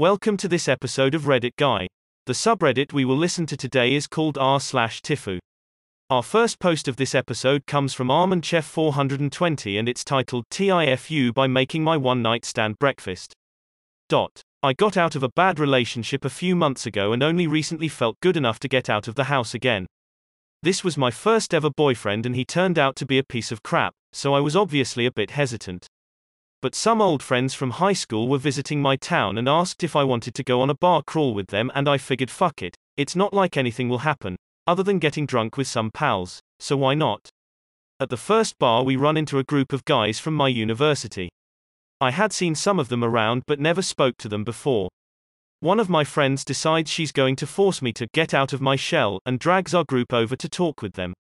Welcome to this episode of Reddit Guy. The subreddit we will listen to today is called r slash Tifu. Our first post of this episode comes from Armand Chef 420 and it's titled TIFU by making my one night stand breakfast. Dot. I got out of a bad relationship a few months ago and only recently felt good enough to get out of the house again. This was my first ever boyfriend and he turned out to be a piece of crap, so I was obviously a bit hesitant. But some old friends from high school were visiting my town and asked if I wanted to go on a bar crawl with them and I figured fuck it, it's not like anything will happen, other than getting drunk with some pals, so why not? At the first bar we run into a group of guys from my university. I had seen some of them around but never spoke to them before. One of my friends decides she's going to force me to get out of my shell and drags our group over to talk with them.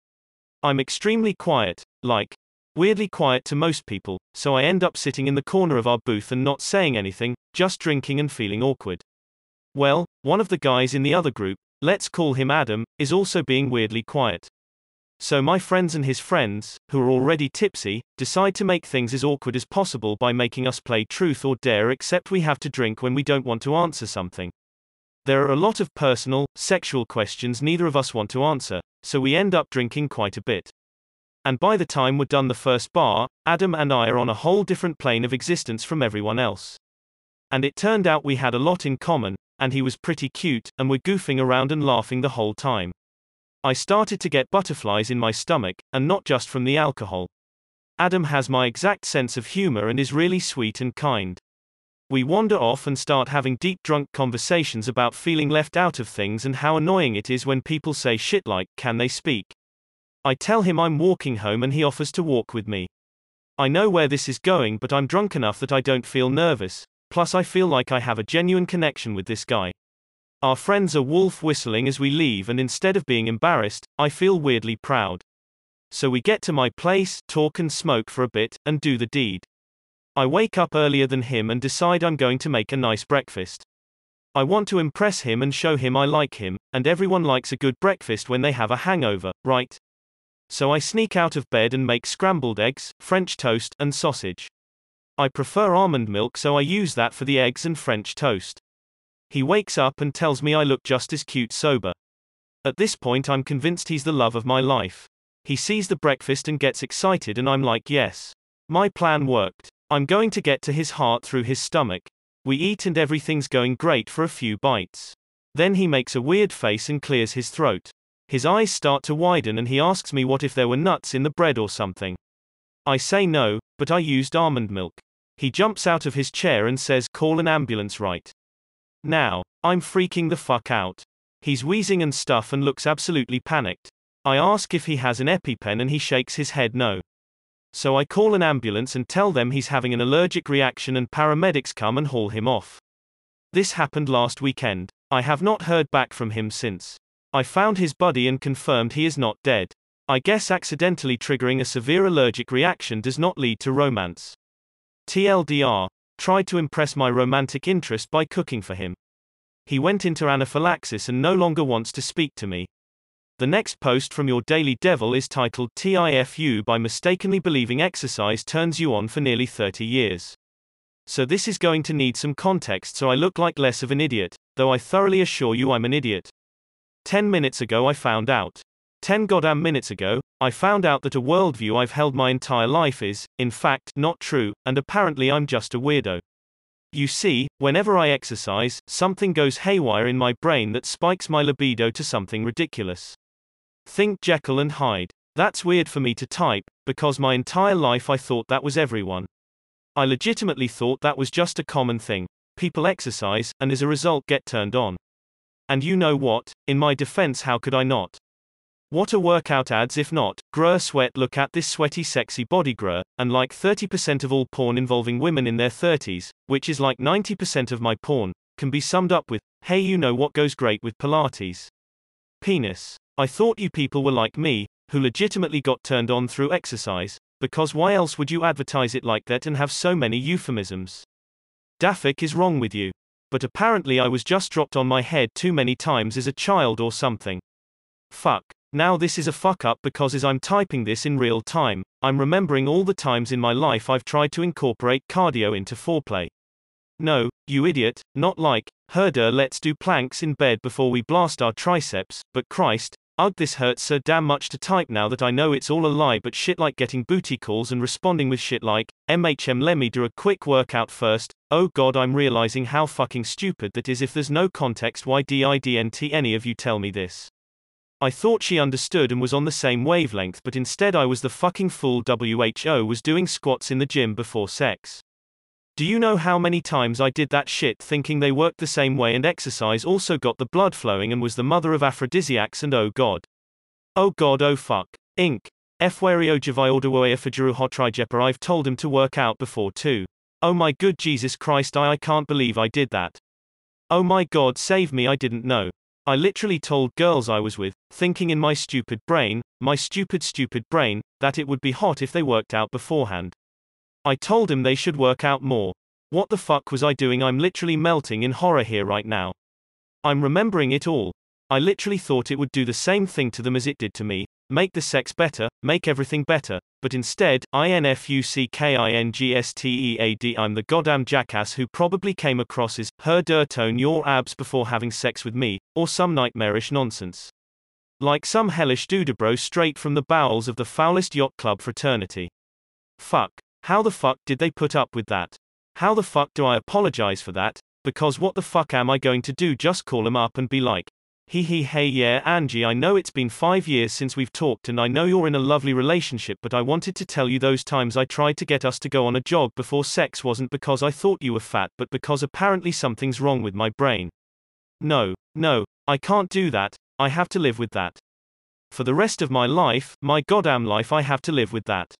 I'm extremely quiet, like, weirdly quiet to most people, so I end up sitting in the corner of our booth and not saying anything, just drinking and feeling awkward. Well, one of the guys in the other group, let's call him Adam, is also being weirdly quiet. So my friends and his friends, who are already tipsy, decide to make things as awkward as possible by making us play truth or dare except we have to drink when we don't want to answer something. There are a lot of personal, sexual questions neither of us want to answer, so we end up drinking quite a bit. And by the time we're done the first bar, Adam and I are on a whole different plane of existence from everyone else. And it turned out we had a lot in common, and he was pretty cute, and we're goofing around and laughing the whole time. I started to get butterflies in my stomach, and not just from the alcohol. Adam has my exact sense of humor and is really sweet and kind. We wander off and start having deep drunk conversations about feeling left out of things and how annoying it is when people say shit like, can they speak? I tell him I'm walking home and he offers to walk with me. I know where this is going, but I'm drunk enough that I don't feel nervous, plus, I feel like I have a genuine connection with this guy. Our friends are wolf whistling as we leave, and instead of being embarrassed, I feel weirdly proud. So we get to my place, talk and smoke for a bit, and do the deed. I wake up earlier than him and decide I'm going to make a nice breakfast. I want to impress him and show him I like him, and everyone likes a good breakfast when they have a hangover, right? So I sneak out of bed and make scrambled eggs, French toast, and sausage. I prefer almond milk so I use that for the eggs and French toast. He wakes up and tells me I look just as cute sober. At this point I'm convinced he's the love of my life. He sees the breakfast and gets excited and I'm like yes. My plan worked. I'm going to get to his heart through his stomach. We eat and everything's going great for a few bites. Then he makes a weird face and clears his throat. His eyes start to widen and he asks me what if there were nuts in the bread or something. I say no, but I used almond milk. He jumps out of his chair and says call an ambulance right now. I'm freaking the fuck out. He's wheezing and stuff and looks absolutely panicked. I ask if he has an EpiPen and he shakes his head no. So I call an ambulance and tell them he's having an allergic reaction and paramedics come and haul him off. This happened last weekend. I have not heard back from him since. I found his body and confirmed he is not dead. I guess accidentally triggering a severe allergic reaction does not lead to romance. TLDR. Tried to impress my romantic interest by cooking for him. He went into anaphylaxis and no longer wants to speak to me. The next post from your Daily Devil is titled TIFU by mistakenly believing exercise turns you on for nearly 30 years. So this is going to need some context so I look like less of an idiot, though I thoroughly assure you I'm an idiot. 10 minutes ago I found out. 10 goddamn minutes ago, I found out that a worldview I've held my entire life is, in fact, not true, and apparently I'm just a weirdo. You see, whenever I exercise, something goes haywire in my brain that spikes my libido to something ridiculous. Think Jekyll and Hyde. That's weird for me to type, because my entire life I thought that was everyone. I legitimately thought that was just a common thing. People exercise, and as a result get turned on. And you know what, in my defense how could I not? What a workout ads if not, grr sweat look at this sweaty sexy body grr, and like 30% of all porn involving women in their 30s, which is like 90% of my porn, can be summed up with, hey you know what goes great with Pilates? Penis. I thought you people were like me, who legitimately got turned on through exercise, because why else would you advertise it like that and have so many euphemisms? Daffik is wrong with you. But apparently I was just dropped on my head too many times as a child or something. Fuck. Now this is a fuck up because as I'm typing this in real time, I'm remembering all the times in my life I've tried to incorporate cardio into foreplay. No, you idiot, not like, herder let's do planks in bed before we blast our triceps, but Christ, ugh this hurts so damn much to type now that I know it's all a lie but shit like getting booty calls and responding with shit like, MHM let me do a quick workout first, oh god I'm realizing how fucking stupid that is if there's no context why didn't any of you tell me this. I thought she understood and was on the same wavelength but instead I was the fucking fool WHO was doing squats in the gym before sex. Do you know how many times I did that shit thinking they worked the same way and exercise also got the blood flowing and was the mother of aphrodisiacs and oh god. Oh god oh fuck. Inc. I've told him to work out before too. Oh my good Jesus Christ I I can't believe I did that. Oh my god save me I didn't know. I literally told girls I was with, thinking in my stupid brain, my stupid stupid brain, that it would be hot if they worked out beforehand. I told him they should work out more. What the fuck was I doing? I'm literally melting in horror here right now. I'm remembering it all. I literally thought it would do the same thing to them as it did to me make the sex better, make everything better, but instead, INFUCKINGSTEAD I'm the goddamn jackass who probably came across as her der tone your abs before having sex with me, or some nightmarish nonsense. Like some hellish dudebro straight from the bowels of the foulest yacht club fraternity. Fuck. How the fuck did they put up with that? How the fuck do I apologize for that? Because what the fuck am I going to do? Just call him up and be like, Hee hee hey yeah Angie I know it's been five years since we've talked and I know you're in a lovely relationship but I wanted to tell you those times I tried to get us to go on a jog before sex wasn't because I thought you were fat but because apparently something's wrong with my brain. No, no, I can't do that, I have to live with that. For the rest of my life, my goddamn life I have to live with that.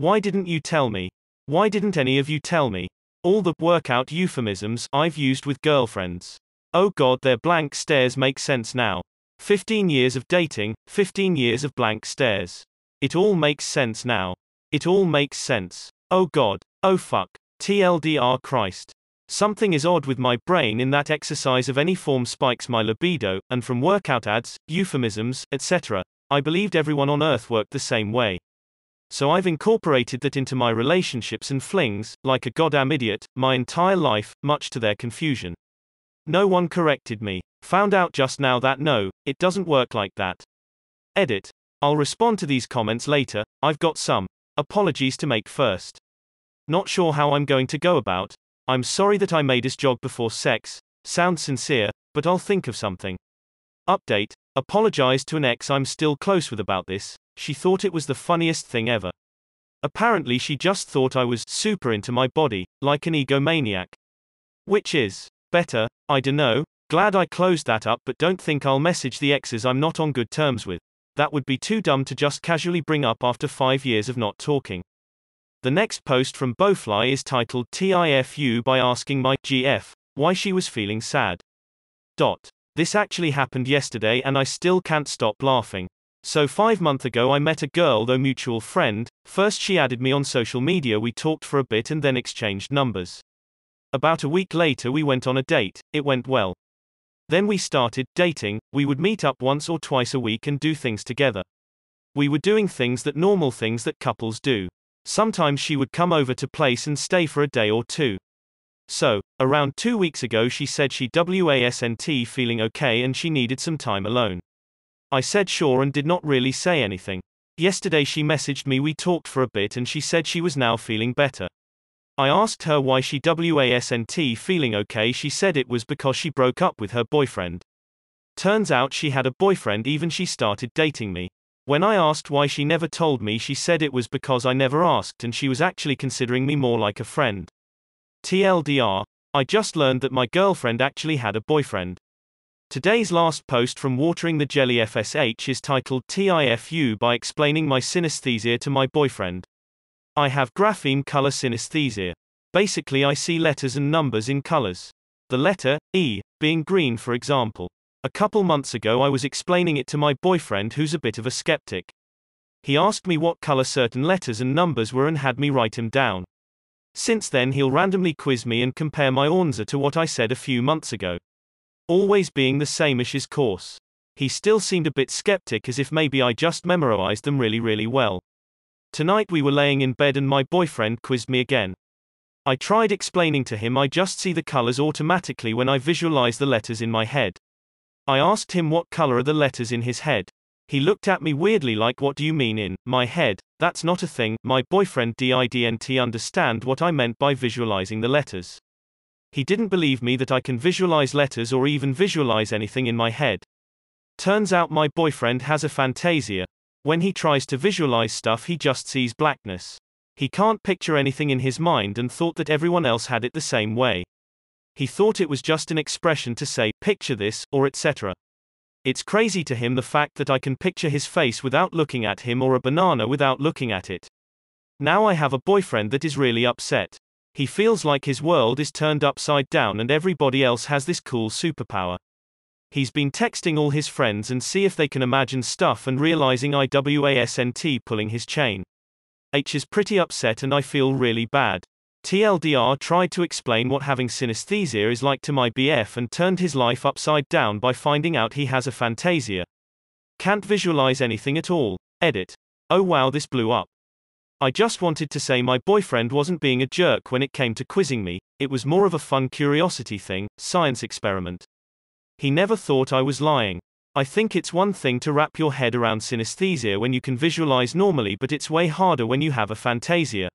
Why didn't you tell me? Why didn't any of you tell me? All the workout euphemisms I've used with girlfriends. Oh god, their blank stares make sense now. 15 years of dating, 15 years of blank stares. It all makes sense now. It all makes sense. Oh god. Oh fuck. TLDR Christ. Something is odd with my brain in that exercise of any form spikes my libido, and from workout ads, euphemisms, etc., I believed everyone on earth worked the same way. So I've incorporated that into my relationships and flings, like a goddamn idiot, my entire life, much to their confusion. No one corrected me. Found out just now that no, it doesn't work like that. Edit. I'll respond to these comments later, I've got some apologies to make first. Not sure how I'm going to go about. I'm sorry that I made us jog before sex. Sounds sincere, but I'll think of something. Update. Apologize to an ex I'm still close with about this. She thought it was the funniest thing ever. Apparently, she just thought I was super into my body, like an egomaniac. Which is better, I dunno. Glad I closed that up, but don't think I'll message the exes I'm not on good terms with. That would be too dumb to just casually bring up after five years of not talking. The next post from Bowfly is titled TIFU by asking my GF why she was feeling sad. Dot. This actually happened yesterday and I still can't stop laughing. So five month ago I met a girl though mutual friend, first she added me on social media we talked for a bit and then exchanged numbers. About a week later we went on a date, it went well. Then we started dating, we would meet up once or twice a week and do things together. We were doing things that normal things that couples do. Sometimes she would come over to place and stay for a day or two. So, around two weeks ago she said she wasn't feeling okay and she needed some time alone. I said sure and did not really say anything. Yesterday she messaged me we talked for a bit and she said she was now feeling better. I asked her why she wasn't feeling okay she said it was because she broke up with her boyfriend. Turns out she had a boyfriend even she started dating me. When I asked why she never told me she said it was because I never asked and she was actually considering me more like a friend. TLDR, I just learned that my girlfriend actually had a boyfriend. Today's last post from Watering the Jelly FSH is titled TIFU by explaining my synesthesia to my boyfriend. I have grapheme color synesthesia. Basically, I see letters and numbers in colors. The letter, E, being green, for example. A couple months ago, I was explaining it to my boyfriend, who's a bit of a skeptic. He asked me what color certain letters and numbers were and had me write him down. Since then, he'll randomly quiz me and compare my answer to what I said a few months ago. Always being the same as his course. He still seemed a bit skeptic as if maybe I just memorized them really really well. Tonight we were laying in bed and my boyfriend quizzed me again. I tried explaining to him I just see the colors automatically when I visualize the letters in my head. I asked him what color are the letters in his head. He looked at me weirdly like what do you mean in my head? That's not a thing. My boyfriend didn't understand what I meant by visualizing the letters. He didn't believe me that I can visualize letters or even visualize anything in my head. Turns out my boyfriend has aphantasia. When he tries to visualize stuff he just sees blackness. He can't picture anything in his mind and thought that everyone else had it the same way. He thought it was just an expression to say, picture this, or etc. It's crazy to him the fact that I can picture his face without looking at him or a banana without looking at it. Now I have a boyfriend that is really upset. He feels like his world is turned upside down and everybody else has this cool superpower. He's been texting all his friends and see if they can imagine stuff and realizing IWASNT pulling his chain. H is pretty upset and I feel really bad. TLDR tried to explain what having synesthesia is like to my BF and turned his life upside down by finding out he has aphantasia. Can't visualize anything at all. Edit. Oh wow, this blew up. I just wanted to say my boyfriend wasn't being a jerk when it came to quizzing me, it was more of a fun curiosity thing, science experiment. He never thought I was lying. I think it's one thing to wrap your head around synesthesia when you can visualize normally, but it's way harder when you have aphantasia.